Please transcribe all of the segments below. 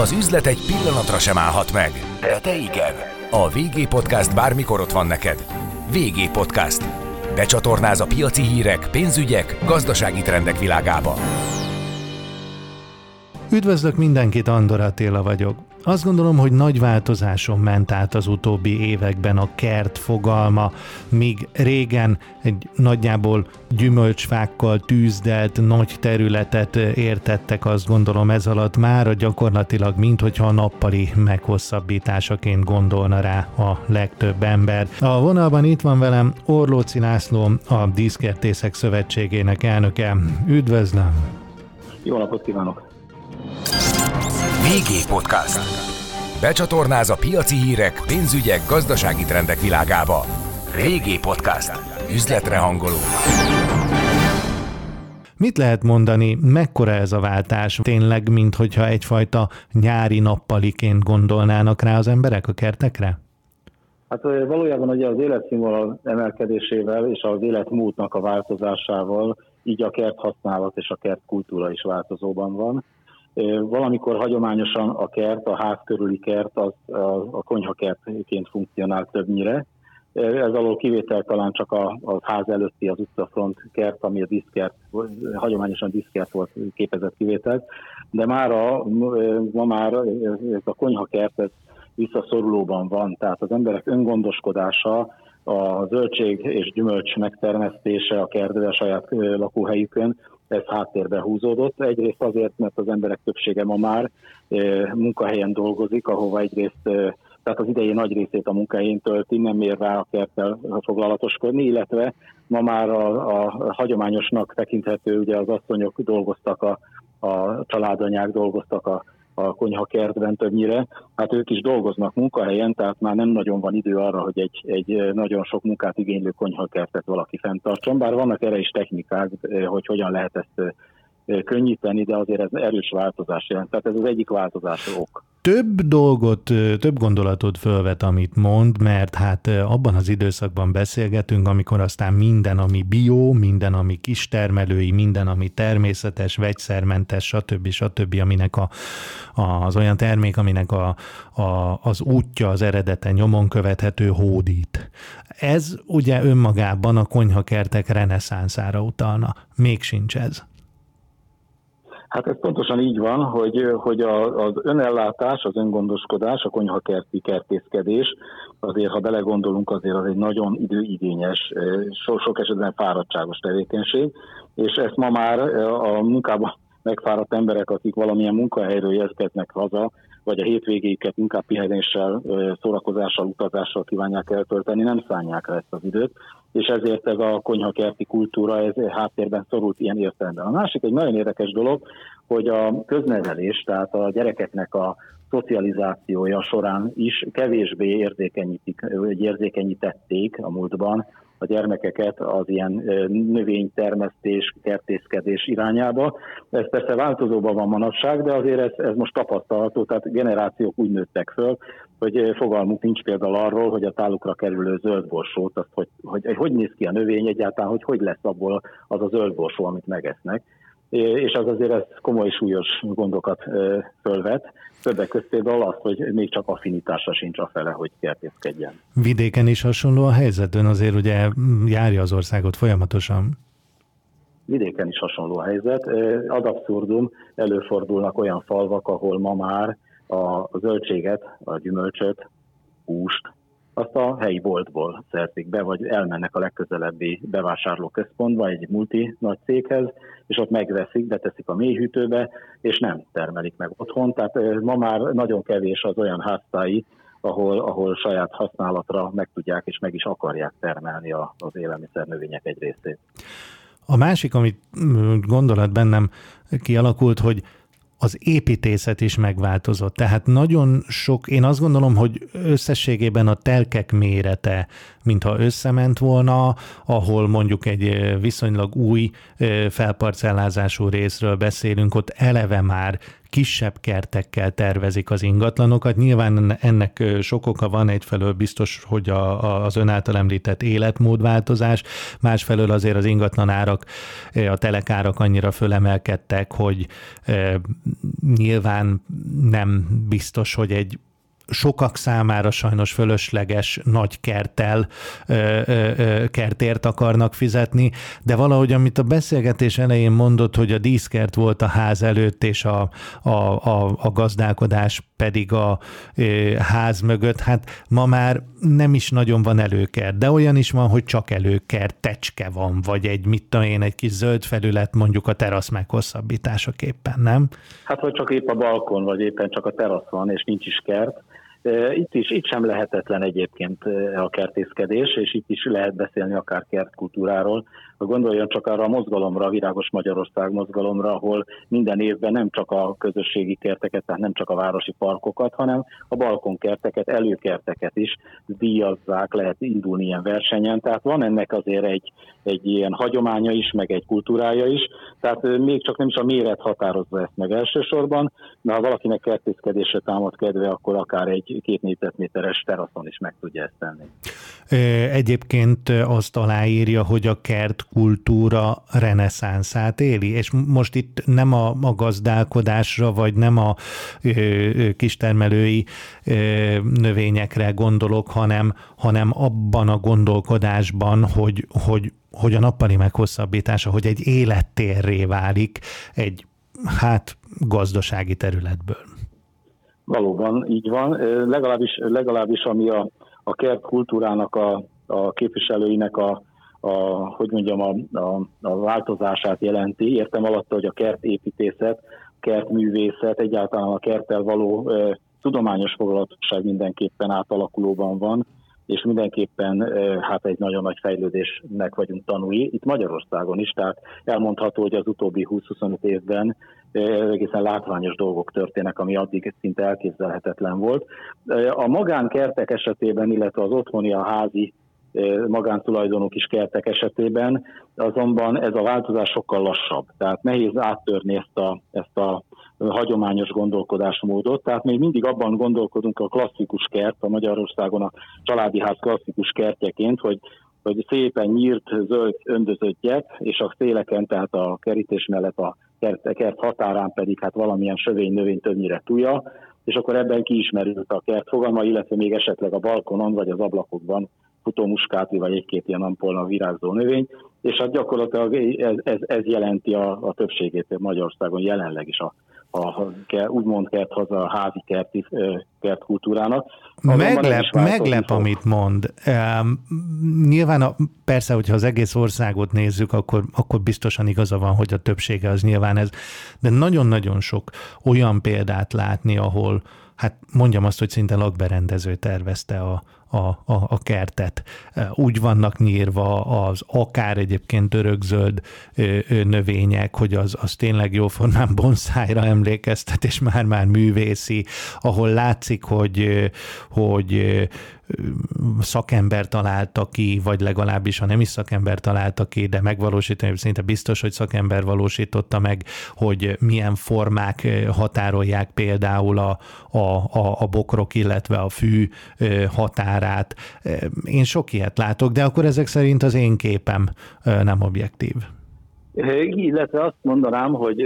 Az üzlet egy pillanatra sem állhat meg, de te igen. A VG Podcast bármikor ott van neked. VG Podcast. Becsatornáz a piaci hírek, pénzügyek, gazdasági trendek világába. Üdvözlök mindenkit, Andor Attila vagyok. Azt gondolom, hogy nagy változáson ment át az utóbbi években a kert fogalma, míg régen egy nagyjából gyümölcsfákkal tűzdelt nagy területet értettek, azt gondolom ez alatt már gyakorlatilag, mint hogyha a nappali meghosszabbításaként gondolna rá a legtöbb ember. A vonalban itt van velem Orlóci László, a Díszkertészek Szövetségének elnöke. Üdvözlöm! Jó napot kívánok! VG Podcast. Becsatornáz a piaci hírek, pénzügyek, gazdasági trendek világába. VG Podcast. Üzletre hangoló. Mit lehet mondani, mekkora ez a váltás? Tényleg, minthogyha egyfajta nyári nappaliként gondolnának rá az emberek a kertekre? Hát valójában ugye az életszínvonal emelkedésével és az életmódnak a változásával így a kert használat és a kert kultúra is változóban van. Valamikor hagyományosan a kert, a ház körüli kert az a, konyhakertként funkcionál többnyire. Ez alól kivétel talán csak a, a ház előtti, az utcafront kert, ami a diszkert, hagyományosan diszkert volt képezett kivétel. De már a, ma már ez a konyhakert ez visszaszorulóban van, tehát az emberek öngondoskodása, a zöldség és gyümölcs megtermesztése a kertbe a saját lakóhelyükön, ez háttérbe húzódott. Egyrészt azért, mert az emberek többsége ma már munkahelyen dolgozik, ahova egyrészt tehát az idején nagy részét a munkahelyén tölti, nem ér rá a kerttel foglalatoskodni, illetve ma már a, a hagyományosnak tekinthető, ugye az asszonyok dolgoztak, a, a családanyák dolgoztak a a konyhakertben többnyire, hát ők is dolgoznak munkahelyen, tehát már nem nagyon van idő arra, hogy egy, egy nagyon sok munkát igénylő konyhakertet valaki fenntartson, bár vannak erre is technikák, hogy hogyan lehet ezt könnyíteni, de azért ez erős változás jelent. Tehát ez az egyik változás ok több dolgot, több gondolatot fölvet, amit mond, mert hát abban az időszakban beszélgetünk, amikor aztán minden, ami bio, minden, ami kistermelői, minden, ami természetes, vegyszermentes, stb. stb., aminek a, az olyan termék, aminek a, a, az útja, az eredete nyomon követhető hódít. Ez ugye önmagában a konyhakertek reneszánszára utalna. Még sincs ez. Hát ez pontosan így van, hogy, hogy a, az önellátás, az öngondoskodás, a konyhakerti kertészkedés, azért ha belegondolunk, azért az egy nagyon időigényes, so, sok esetben fáradtságos tevékenység, és ezt ma már a munkában megfáradt emberek, akik valamilyen munkahelyről érkeznek haza, vagy a hétvégéket inkább pihenéssel, szórakozással, utazással kívánják eltölteni, nem szánják rá ezt az időt, és ezért ez a konyhakerti kultúra ez háttérben szorult ilyen értelemben. A másik egy nagyon érdekes dolog, hogy a köznevelés, tehát a gyerekeknek a szocializációja során is kevésbé érzékenyítik, érzékenyítették a múltban a gyermekeket az ilyen növénytermesztés, kertészkedés irányába. Ez persze változóban van manapság, de azért ez, ez most tapasztalható, tehát generációk úgy nőttek föl, hogy fogalmuk nincs például arról, hogy a tálukra kerülő zöldborsót, azt, hogy, hogy, hogy hogy néz ki a növény egyáltalán, hogy hogy lesz abból az a zöldborsó, amit megesznek és az azért ez komoly súlyos gondokat fölvet. Többek között például az, hogy még csak affinitása sincs a fele, hogy kertészkedjen. Vidéken is hasonló a helyzet, ön azért ugye járja az országot folyamatosan. Vidéken is hasonló a helyzet. Ad abszurdum, előfordulnak olyan falvak, ahol ma már a zöldséget, a gyümölcsöt, húst, azt a helyi boltból szerzik be, vagy elmennek a legközelebbi bevásárlóközpontba, egy multi nagy céghez, és ott megveszik, beteszik a mélyhűtőbe, és nem termelik meg otthon. Tehát ma már nagyon kevés az olyan háztái, ahol, ahol saját használatra meg tudják és meg is akarják termelni az élelmiszer növények egy részét. A másik, amit gondolat bennem kialakult, hogy az építészet is megváltozott. Tehát nagyon sok, én azt gondolom, hogy összességében a telkek mérete, mintha összement volna, ahol mondjuk egy viszonylag új felparcellázású részről beszélünk, ott eleve már kisebb kertekkel tervezik az ingatlanokat. Nyilván ennek sok oka van, egyfelől biztos, hogy a, a, az ön által említett életmódváltozás, másfelől azért az ingatlan árak, a telekárak annyira fölemelkedtek, hogy e, nyilván nem biztos, hogy egy sokak számára sajnos fölösleges nagy kerttel, kertért akarnak fizetni, de valahogy, amit a beszélgetés elején mondott, hogy a díszkert volt a ház előtt, és a, a, a, a gazdálkodás pedig a ház mögött, hát ma már nem is nagyon van előkert, de olyan is van, hogy csak előkert, tecske van, vagy egy, mit tudom én, egy kis zöld felület mondjuk a terasz meghosszabbításaképpen, nem? Hát, vagy csak épp a balkon, vagy éppen csak a terasz van, és nincs is kert, itt is, itt sem lehetetlen egyébként a kertészkedés, és itt is lehet beszélni akár kertkultúráról. Gondoljon csak arra a mozgalomra, a Virágos Magyarország mozgalomra, ahol minden évben nem csak a közösségi kerteket, tehát nem csak a városi parkokat, hanem a balkonkerteket, előkerteket is díjazzák, lehet indulni ilyen versenyen. Tehát van ennek azért egy, egy ilyen hagyománya is, meg egy kultúrája is. Tehát még csak nem is a méret határozza ezt meg elsősorban, de ha valakinek kertészkedésre támad kedve, akkor akár egy két négyzetméteres teraszon is meg tudja ezt tenni. Egyébként azt aláírja, hogy a kertkultúra reneszánszát éli, és most itt nem a, a gazdálkodásra, vagy nem a ö, kistermelői ö, növényekre gondolok, hanem, hanem abban a gondolkodásban, hogy, hogy, hogy a nappali meghosszabbítása, hogy egy élettérré válik egy hát gazdasági területből. Valóban így van, legalábbis, legalábbis ami a, a kert kultúrának a, a képviselőinek a, a, hogy mondjam, a, a, a változását jelenti. Értem alatta, hogy a kertépítészet, kertművészet, egyáltalán a kerttel való e, tudományos foglalatosság mindenképpen átalakulóban van, és mindenképpen e, hát egy nagyon nagy fejlődésnek vagyunk tanúi, itt Magyarországon is, tehát elmondható, hogy az utóbbi 20-25 évben egészen látványos dolgok történnek, ami addig szinte elképzelhetetlen volt. A magánkertek esetében, illetve az otthoni, a házi magántulajdonok is kertek esetében, azonban ez a változás sokkal lassabb. Tehát nehéz áttörni ezt a, ezt a hagyományos gondolkodásmódot. Tehát még mindig abban gondolkodunk a klasszikus kert, a Magyarországon a családi ház klasszikus kertjeként, hogy hogy szépen nyírt zöld öndözöttjek, és a széleken, tehát a kerítés mellett a kert, kert határán pedig hát valamilyen sövény növény többnyire tuja, és akkor ebben kiismerült a kert fogalma, illetve még esetleg a balkonon vagy az ablakokban futó vagy egy-két ilyen ampolna virágzó növény, és hát gyakorlatilag ez, ez, ez jelenti a, a többségét Magyarországon jelenleg is a a, úgymond kert haza a házi kerti, kertkultúrának. Meglep, meglep amit mond. Um, nyilván a, persze, hogyha az egész országot nézzük, akkor, akkor biztosan igaza van, hogy a többsége az nyilván ez, de nagyon-nagyon sok olyan példát látni, ahol hát mondjam azt, hogy szinte lakberendező tervezte a, a, a, a kertet. Úgy vannak nyírva az akár egyébként örökzöld növények, hogy az, az tényleg jóformán bonszájra emlékeztet, és már-már művészi, ahol látszik, hogy, hogy szakember találta ki, vagy legalábbis, ha nem is szakember találta ki, de megvalósítani, szinte biztos, hogy szakember valósította meg, hogy milyen formák határolják például a, a, a, a bokrok, illetve a fű határát. Én sok ilyet látok, de akkor ezek szerint az én képem nem objektív. Illetve azt mondanám, hogy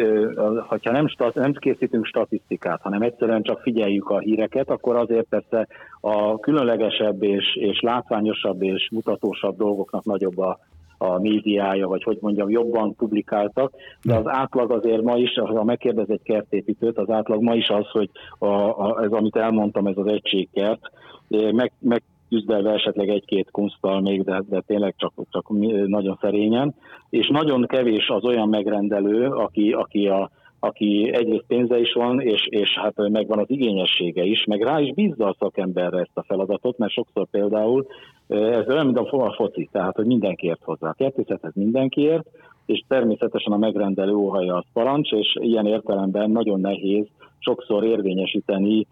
ha nem, nem készítünk statisztikát, hanem egyszerűen csak figyeljük a híreket, akkor azért persze a különlegesebb és, és látványosabb és mutatósabb dolgoknak nagyobb a, a médiája, vagy hogy mondjam, jobban publikáltak, de az átlag azért ma is, ha megkérdez egy kertépítőt, az átlag ma is az, hogy a, a, ez, amit elmondtam, ez az egységkert, meg, meg küzdelve esetleg egy-két kunsttal még, de, de tényleg csak, csak nagyon szerényen, és nagyon kevés az olyan megrendelő, aki, aki a aki egyrészt pénze is van, és, és hát megvan az igényessége is, meg rá is bízza a szakemberre ezt a feladatot, mert sokszor például ez olyan, mint a foci, tehát hogy mindenki ért hozzá. A kertészethez mindenki ért, és természetesen a megrendelő óhaja az parancs, és ilyen értelemben nagyon nehéz sokszor érvényesíteni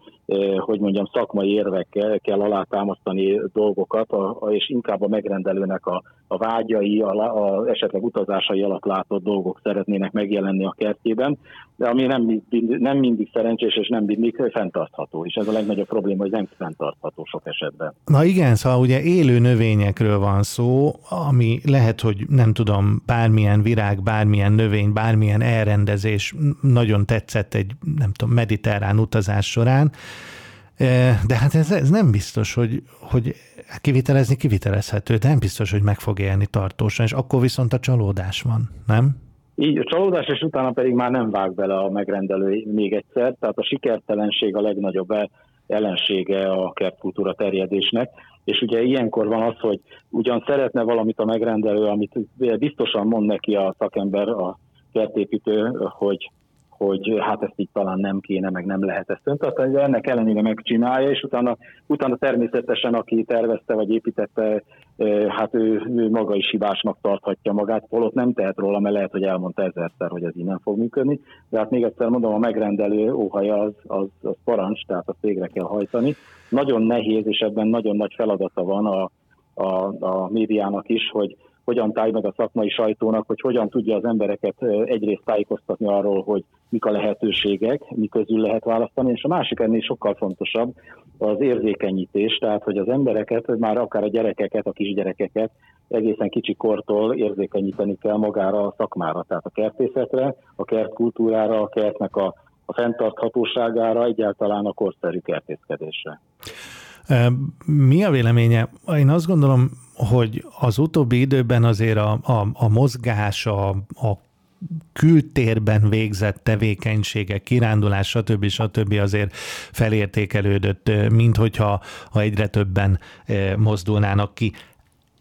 hogy mondjam, szakmai érvekkel kell alátámasztani dolgokat, és inkább a megrendelőnek a, a vágyai, a, a esetleg utazásai alatt látott dolgok szeretnének megjelenni a kertjében, de ami nem, nem mindig szerencsés, és nem mindig fenntartható, és ez a legnagyobb probléma, hogy nem fenntartható sok esetben. Na igen, szóval ugye élő növényekről van szó, ami lehet, hogy nem tudom, bármilyen virág, bármilyen növény, bármilyen elrendezés nagyon tetszett egy, nem tudom, mediterrán utazás során, de hát ez, ez nem biztos, hogy, hogy kivitelezni kivitelezhető, de nem biztos, hogy meg fog élni tartósan, és akkor viszont a csalódás van, nem? Így, a csalódás, és utána pedig már nem vág bele a megrendelő még egyszer, tehát a sikertelenség a legnagyobb ellensége a kertkultúra terjedésnek, és ugye ilyenkor van az, hogy ugyan szeretne valamit a megrendelő, amit biztosan mond neki a szakember, a kertépítő, hogy hogy hát ezt így talán nem kéne, meg nem lehet ezt öntartani, de ennek ellenére megcsinálja, és utána, utána természetesen, aki tervezte vagy építette, hát ő, ő maga is hibásnak tarthatja magát, holott nem tehet róla, mert lehet, hogy elmondta ezerszer, hogy ez így nem fog működni, de hát még egyszer mondom, a megrendelő óhaja az, az, az parancs, tehát azt végre kell hajtani. Nagyon nehéz, és ebben nagyon nagy feladata van a, a, a médiának is, hogy hogyan táj meg a szakmai sajtónak, hogy hogyan tudja az embereket egyrészt tájékoztatni arról, hogy mik a lehetőségek, mi közül lehet választani, és a másik ennél sokkal fontosabb az érzékenyítés, tehát hogy az embereket, már akár a gyerekeket, a kisgyerekeket egészen kicsi kortól érzékenyíteni kell magára a szakmára, tehát a kertészetre, a kertkultúrára, a kertnek a, a fenntarthatóságára, egyáltalán a korszerű kertészkedésre. Mi a véleménye? Én azt gondolom, hogy az utóbbi időben azért a, a, a mozgás, a, a kültérben végzett tevékenységek, kirándulás, stb. stb. azért felértékelődött, mint hogyha ha egyre többen mozdulnának ki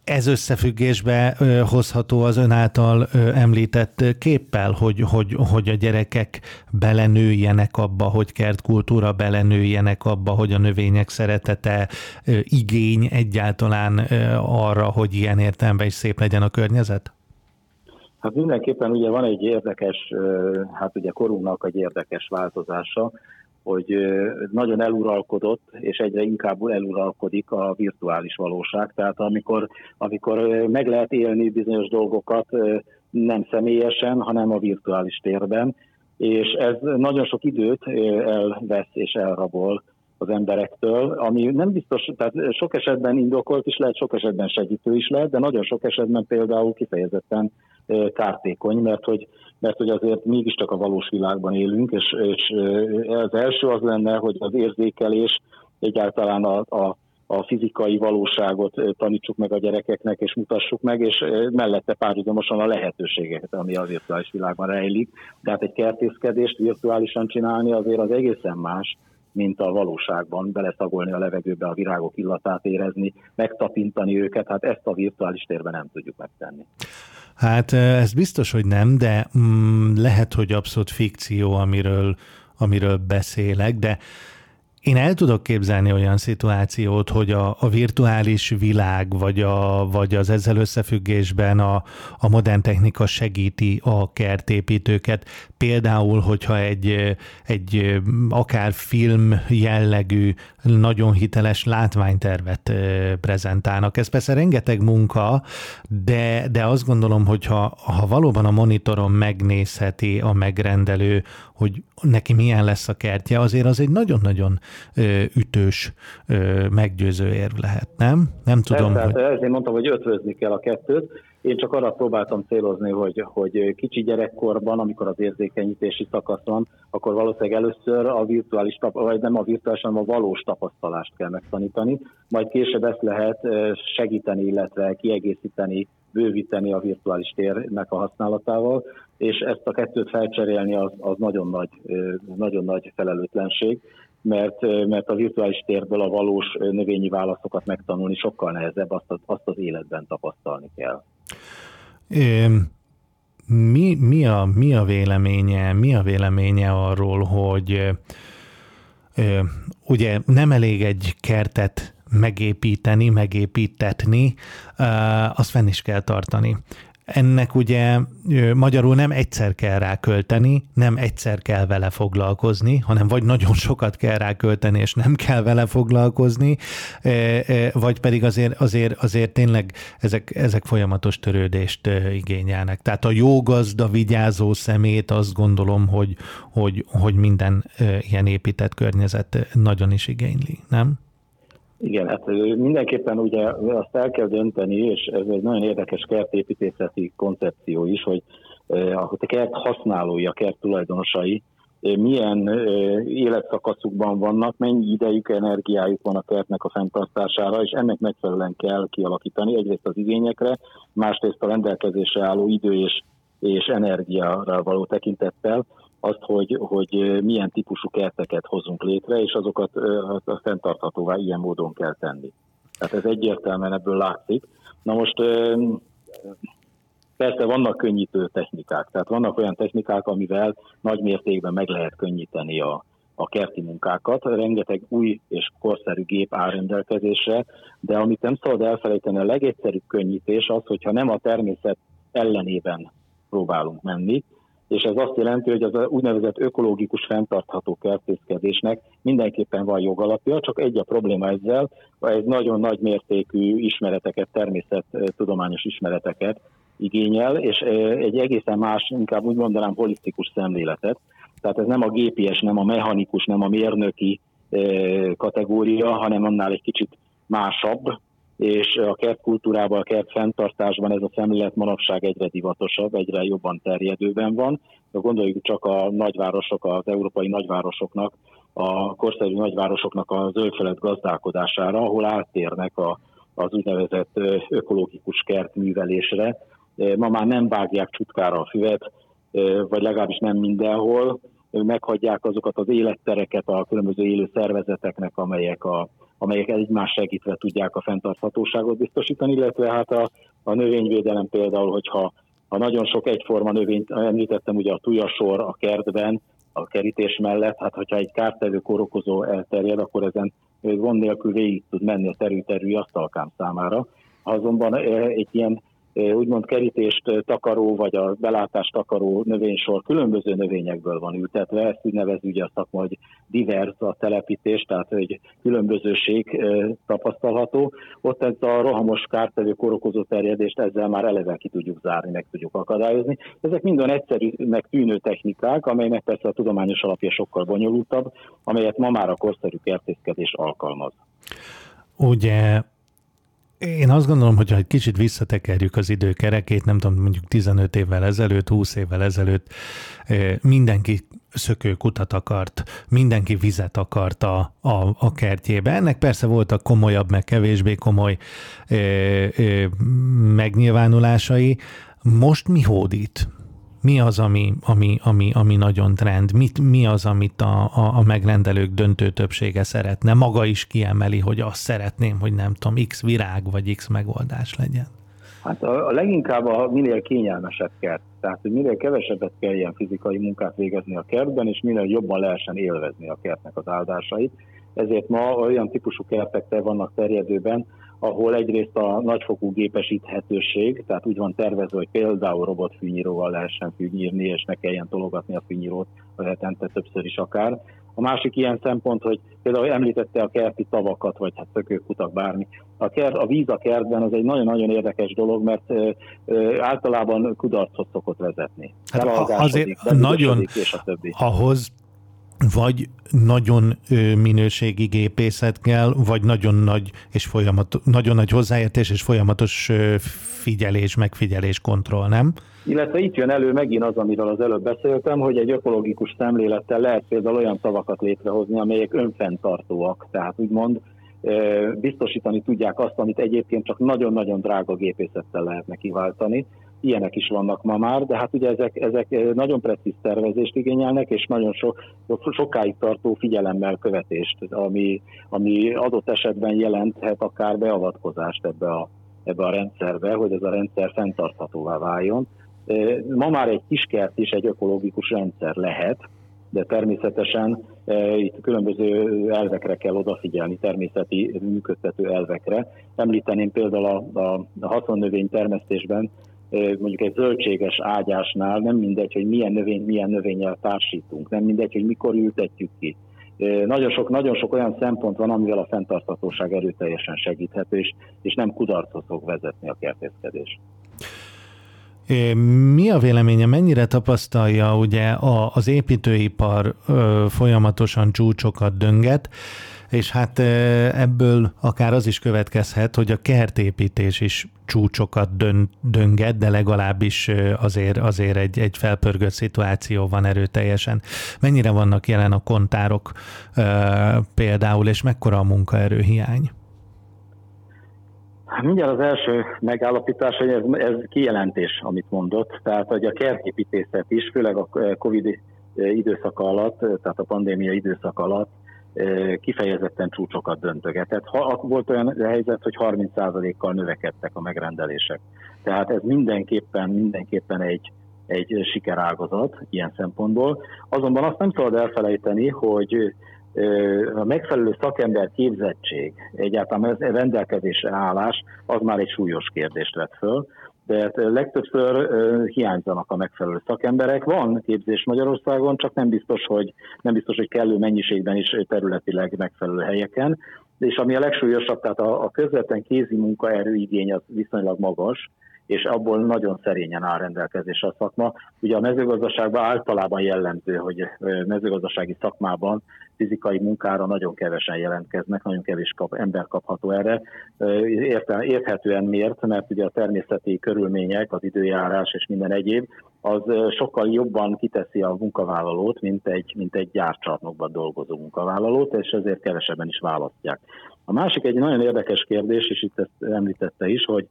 ez összefüggésbe hozható az ön által említett képpel, hogy, hogy, hogy a gyerekek belenőjenek abba, hogy kertkultúra belenőjenek abba, hogy a növények szeretete igény egyáltalán arra, hogy ilyen értelemben is szép legyen a környezet? Hát mindenképpen ugye van egy érdekes, hát ugye korunknak egy érdekes változása, hogy nagyon eluralkodott, és egyre inkább eluralkodik a virtuális valóság. Tehát amikor, amikor meg lehet élni bizonyos dolgokat nem személyesen, hanem a virtuális térben, és ez nagyon sok időt elvesz és elrabol az emberektől, ami nem biztos, tehát sok esetben indokolt is lehet, sok esetben segítő is lehet, de nagyon sok esetben például kifejezetten kártékony, mert hogy, mert hogy azért mégiscsak a valós világban élünk, és, és az első az lenne, hogy az érzékelés egyáltalán a, a a fizikai valóságot tanítsuk meg a gyerekeknek, és mutassuk meg, és mellette párhuzamosan a lehetőségeket, ami a virtuális világban rejlik. Tehát egy kertészkedést virtuálisan csinálni azért az egészen más, mint a valóságban, beleszagolni a levegőbe a virágok illatát érezni, megtapintani őket, hát ezt a virtuális térben nem tudjuk megtenni. Hát ez biztos, hogy nem, de mm, lehet, hogy abszolút fikció, amiről, amiről beszélek, de én el tudok képzelni olyan szituációt, hogy a, a virtuális világ, vagy, a, vagy az ezzel összefüggésben a, a modern technika segíti a kertépítőket. Például, hogyha egy, egy akár film jellegű, nagyon hiteles látványtervet prezentálnak. Ez persze rengeteg munka, de, de azt gondolom, hogy ha, ha valóban a monitoron megnézheti a megrendelő, hogy neki milyen lesz a kertje, azért az egy nagyon-nagyon ütős, meggyőző érv lehet, nem? Nem tudom, Persze, hogy... Ezért mondtam, hogy ötvözni kell a kettőt. Én csak arra próbáltam célozni, hogy, hogy kicsi gyerekkorban, amikor az érzékenyítési szakasz van, akkor valószínűleg először a virtuális, vagy nem a virtuális, hanem a valós tapasztalást kell megtanítani, majd később ezt lehet segíteni, illetve kiegészíteni, bővíteni a virtuális térnek a használatával, és ezt a kettőt felcserélni az, az nagyon, nagy, nagyon nagy felelőtlenség, mert, mert a virtuális térből a valós növényi válaszokat megtanulni sokkal nehezebb, azt, azt az életben tapasztalni kell. Mi, mi, a, mi a véleménye, mi a véleménye arról, hogy ugye nem elég egy kertet megépíteni, megépítetni, azt fenn is kell tartani. Ennek ugye magyarul nem egyszer kell rá költeni, nem egyszer kell vele foglalkozni, hanem vagy nagyon sokat kell rá költeni, és nem kell vele foglalkozni, vagy pedig azért, azért, azért tényleg ezek, ezek folyamatos törődést igényelnek. Tehát a jó gazda vigyázó szemét azt gondolom, hogy, hogy, hogy minden ilyen épített környezet nagyon is igényli, nem? Igen, hát mindenképpen ugye azt el kell dönteni, és ez egy nagyon érdekes kertépítészeti koncepció is, hogy a kert használói, a kert tulajdonosai milyen életszakaszukban vannak, mennyi idejük, energiájuk van a kertnek a fenntartására, és ennek megfelelően kell kialakítani egyrészt az igényekre, másrészt a rendelkezésre álló idő és, és energiára való tekintettel, azt, hogy, hogy milyen típusú kerteket hozunk létre, és azokat a fenntarthatóvá ilyen módon kell tenni. Tehát ez egyértelműen ebből látszik. Na most persze vannak könnyítő technikák, tehát vannak olyan technikák, amivel nagy mértékben meg lehet könnyíteni a, a kerti munkákat. Rengeteg új és korszerű gép áll rendelkezésre, de amit nem szabad elfelejteni, a legegyszerűbb könnyítés az, hogyha nem a természet ellenében próbálunk menni, és ez azt jelenti, hogy az a úgynevezett ökológikus fenntartható kertészkedésnek mindenképpen van jogalapja, csak egy a probléma ezzel, egy nagyon nagy mértékű ismereteket, természettudományos ismereteket igényel, és egy egészen más, inkább úgy mondanám holisztikus szemléletet. Tehát ez nem a GPS, nem a mechanikus, nem a mérnöki kategória, hanem annál egy kicsit másabb, és a kertkultúrában, a kert fenntartásban ez a szemlélet manapság egyre divatosabb, egyre jobban terjedőben van. Gondoljuk csak a nagyvárosok, az európai nagyvárosoknak, a korszerű nagyvárosoknak a zöldfelett gazdálkodására, ahol áttérnek a, az úgynevezett ökológikus kertművelésre. Ma már nem vágják csutkára a füvet, vagy legalábbis nem mindenhol, meghagyják azokat az élettereket a különböző élő szervezeteknek, amelyek a amelyek egymás segítve tudják a fenntarthatóságot biztosítani, illetve hát a, a növényvédelem például, hogyha ha nagyon sok egyforma növényt, említettem ugye a tujasor a kertben, a kerítés mellett, hát hogyha egy kártevő korokozó elterjed, akkor ezen gond nélkül végig tud menni a terű-terű asztalkám számára. Ha azonban egy ilyen úgymond kerítést takaró, vagy a belátást takaró növénysor különböző növényekből van ültetve, ezt úgy nevezzük ugye a szakma, hogy divers a telepítés, tehát hogy különbözőség tapasztalható. Ott ez a rohamos kártevő korokozó terjedést ezzel már eleve ki tudjuk zárni, meg tudjuk akadályozni. Ezek minden egyszerűnek tűnő technikák, amelynek persze a tudományos alapja sokkal bonyolultabb, amelyet ma már a korszerű kertészkedés alkalmaz. Ugye én azt gondolom, hogy ha egy kicsit visszatekerjük az időkerekét, nem tudom, mondjuk 15 évvel ezelőtt, 20 évvel ezelőtt, mindenki szökőkutat akart, mindenki vizet akart a, a, a kertjébe. Ennek persze voltak komolyabb, meg kevésbé komoly ö, ö, megnyilvánulásai. Most mi hódít? Mi az, ami, ami, ami, ami nagyon trend, Mit, mi az, amit a, a, a megrendelők döntő többsége szeretne. Maga is kiemeli, hogy azt szeretném, hogy nem tudom, x virág vagy x megoldás legyen. Hát a, a leginkább a minél kényelmesebb kert. Tehát, hogy minél kevesebbet kell ilyen fizikai munkát végezni a kertben, és minél jobban lehessen élvezni a kertnek az áldásait. Ezért ma olyan típusú kertek vannak terjedőben, ahol egyrészt a nagyfokú gépesíthetőség, tehát úgy van tervezve, hogy például robotfűnyíróval lehessen fűnyírni, és ne kelljen tologatni a fűnyírót a hetente többször is akár. A másik ilyen szempont, hogy például említette a kerti tavakat, vagy hát szökőkutak, bármi. A, kert, a víz a kertben az egy nagyon-nagyon érdekes dolog, mert ö, ö, általában kudarcot szokott vezetni. Hát azért nagyon, és a többi. ahhoz vagy nagyon minőségi gépészet kell, vagy nagyon nagy és folyamat, nagyon nagy hozzáértés és folyamatos figyelés, megfigyelés, kontroll, nem? Illetve itt jön elő megint az, amiről az előbb beszéltem, hogy egy ökológikus szemlélettel lehet például olyan szavakat létrehozni, amelyek önfenntartóak, tehát úgymond biztosítani tudják azt, amit egyébként csak nagyon-nagyon drága gépészettel lehetne kiváltani, ilyenek is vannak ma már, de hát ugye ezek, ezek nagyon precíz tervezést igényelnek, és nagyon so, sokáig tartó figyelemmel követést, ami, ami adott esetben jelenthet akár beavatkozást ebbe a, ebbe a rendszerbe, hogy ez a rendszer fenntarthatóvá váljon. Ma már egy kiskert is egy ökológikus rendszer lehet, de természetesen e, itt különböző elvekre kell odafigyelni, természeti működtető elvekre. Említeném például a, a haszonnövény termesztésben mondjuk egy zöldséges ágyásnál nem mindegy, hogy milyen növény, milyen növényel társítunk, nem mindegy, hogy mikor ültetjük ki. Nagyon sok, nagyon sok olyan szempont van, amivel a fenntarthatóság erőteljesen segíthető, és, és nem kudarcot fog vezetni a kertészkedés. Mi a véleménye, mennyire tapasztalja ugye az építőipar folyamatosan csúcsokat dönget, és hát ebből akár az is következhet, hogy a kertépítés is csúcsokat dön, dönget, de legalábbis azért, azért egy, egy felpörgött szituáció van erőteljesen. Mennyire vannak jelen a kontárok például, és mekkora a munkaerőhiány? Mindjárt az első megállapítás, hogy ez, ez kijelentés, amit mondott. Tehát, hogy a kertépítészet is, főleg a Covid időszaka alatt, tehát a pandémia időszaka alatt kifejezetten csúcsokat döntögetett. Volt olyan helyzet, hogy 30%-kal növekedtek a megrendelések. Tehát ez mindenképpen, mindenképpen egy, egy sikerágazat ilyen szempontból. Azonban azt nem szabad elfelejteni, hogy a megfelelő szakember képzettség, egyáltalán ez rendelkezésre állás, az már egy súlyos kérdést vett föl. Tehát legtöbbször hiányzanak a megfelelő szakemberek. Van képzés Magyarországon, csak nem biztos, hogy, nem biztos, hogy kellő mennyiségben is területileg megfelelő helyeken. És ami a legsúlyosabb, tehát a, a közvetlen kézi munkaerő igény az viszonylag magas, és abból nagyon szerényen áll rendelkezésre a szakma. Ugye a mezőgazdaságban általában jellemző, hogy mezőgazdasági szakmában fizikai munkára nagyon kevesen jelentkeznek, nagyon kevés kap, ember kapható erre. Értem, érthetően miért, mert ugye a természeti körülmények, az időjárás és minden egyéb, az sokkal jobban kiteszi a munkavállalót, mint egy, mint egy gyárcsarnokban dolgozó munkavállalót, és ezért kevesebben is választják. A másik egy nagyon érdekes kérdés, és itt ezt említette is, hogy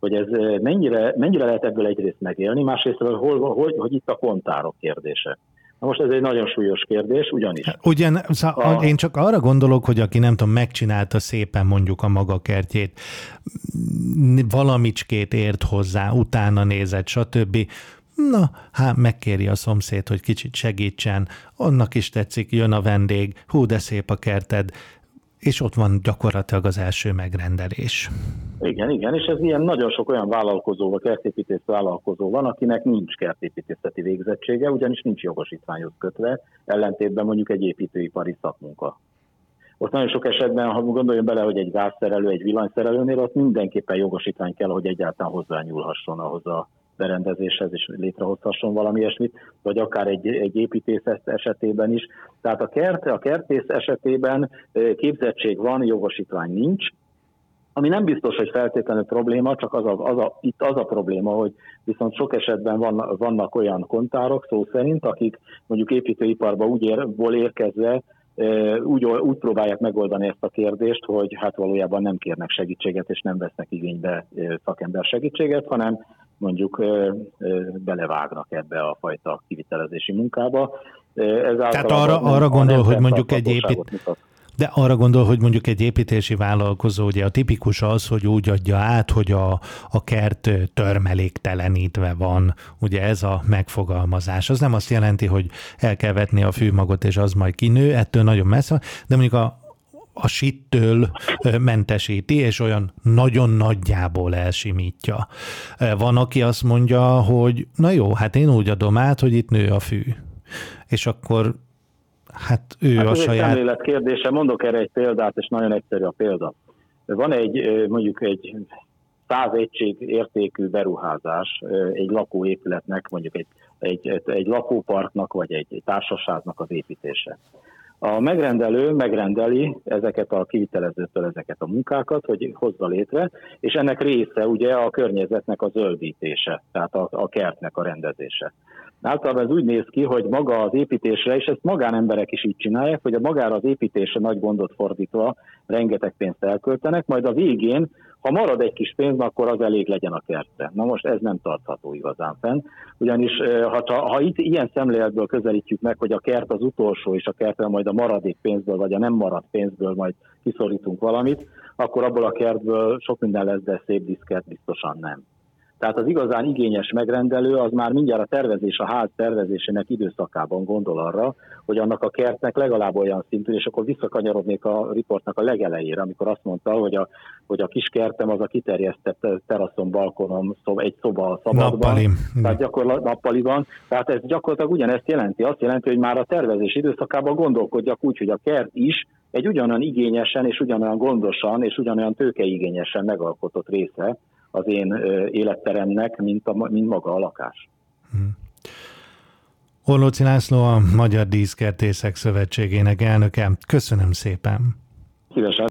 hogy ez mennyire, mennyire lehet ebből egyrészt megélni, másrészt, hol, hogy, hogy itt a kontárok kérdése. Na most ez egy nagyon súlyos kérdés, ugyanis. Ugyan, szóval a... én csak arra gondolok, hogy aki nem tudom, megcsinálta szépen mondjuk a maga kertjét, valamicskét ért hozzá, utána nézett, stb. Na, hát megkéri a szomszéd, hogy kicsit segítsen, annak is tetszik, jön a vendég, hú, de szép a kerted, és ott van gyakorlatilag az első megrendelés. Igen, igen, és ez ilyen nagyon sok olyan vállalkozó, vagy kertépítész vállalkozó van, akinek nincs kertépítészeti végzettsége, ugyanis nincs jogosítványhoz kötve, ellentétben mondjuk egy építőipari szakmunka. Ott nagyon sok esetben, ha gondoljon bele, hogy egy gázszerelő, egy villanyszerelőnél, ott mindenképpen jogosítvány kell, hogy egyáltalán hozzányúlhasson ahhoz a berendezéshez is létrehozhasson valami ilyesmit, vagy akár egy, egy építész esetében is. Tehát a kert, a kertész esetében képzettség van, jogosítvány nincs, ami nem biztos, hogy feltétlenül probléma, csak az a, az a, itt az a probléma, hogy viszont sok esetben van, vannak olyan kontárok, szó szerint, akik mondjuk építőiparba úgy ér, érkezve úgy, úgy próbálják megoldani ezt a kérdést, hogy hát valójában nem kérnek segítséget, és nem vesznek igénybe szakember segítséget, hanem mondjuk belevágnak ebbe a fajta kivitelezési munkába. Ez Tehát arra, arra gondol, hogy mondjuk egy épít... De arra gondol, hogy mondjuk egy építési vállalkozó, ugye a tipikus az, hogy úgy adja át, hogy a, a kert törmeléktelenítve van, ugye ez a megfogalmazás. Az nem azt jelenti, hogy el kell vetni a fűmagot, és az majd kinő, ettől nagyon messze, de mondjuk a, a sittől mentesíti, és olyan nagyon nagyjából elsimítja. Van, aki azt mondja, hogy na jó, hát én úgy adom át, hogy itt nő a fű. És akkor hát ő hát a ez saját... egy kérdése, mondok erre egy példát, és nagyon egyszerű a példa. Van egy, mondjuk egy száz egység értékű beruházás egy lakóépületnek, mondjuk egy, egy, egy lakóparknak, vagy egy társaságnak az építése. A megrendelő megrendeli ezeket a kivitelezőtől ezeket a munkákat, hogy hozza létre, és ennek része ugye a környezetnek a zöldítése, tehát a, a kertnek a rendezése. Általában ez úgy néz ki, hogy maga az építésre, és ezt magánemberek is így csinálják, hogy a magára az építésre nagy gondot fordítva rengeteg pénzt elköltenek, majd a végén ha marad egy kis pénz, akkor az elég legyen a kertbe. Na most ez nem tartható igazán fenn, ugyanis ha, ha itt ilyen szemléletből közelítjük meg, hogy a kert az utolsó, és a kertben majd a maradék pénzből, vagy a nem maradt pénzből majd kiszorítunk valamit, akkor abból a kertből sok minden lesz, de szép diszket biztosan nem. Tehát az igazán igényes megrendelő az már mindjárt a tervezés, a ház tervezésének időszakában gondol arra, hogy annak a kertnek legalább olyan szintű, és akkor visszakanyarodnék a riportnak a legelejére, amikor azt mondta, hogy a, hogy a kis kertem az a kiterjesztett teraszon, balkonon, szoba, egy szoba szabadban. Nappali. Tehát gyakorlatilag nappaliban. Tehát ez gyakorlatilag ugyanezt jelenti. Azt jelenti, hogy már a tervezés időszakában gondolkodjak úgy, hogy a kert is egy ugyanolyan igényesen és ugyanolyan gondosan és ugyanolyan tőkeigényesen megalkotott része az én életteremnek, mint, a, mint maga a lakás. Hmm. Orlóci László a Magyar Díszkertészek Szövetségének elnöke. Köszönöm szépen. Szívesen.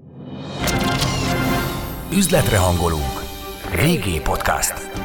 Üzletre hangolunk. Régi podcast.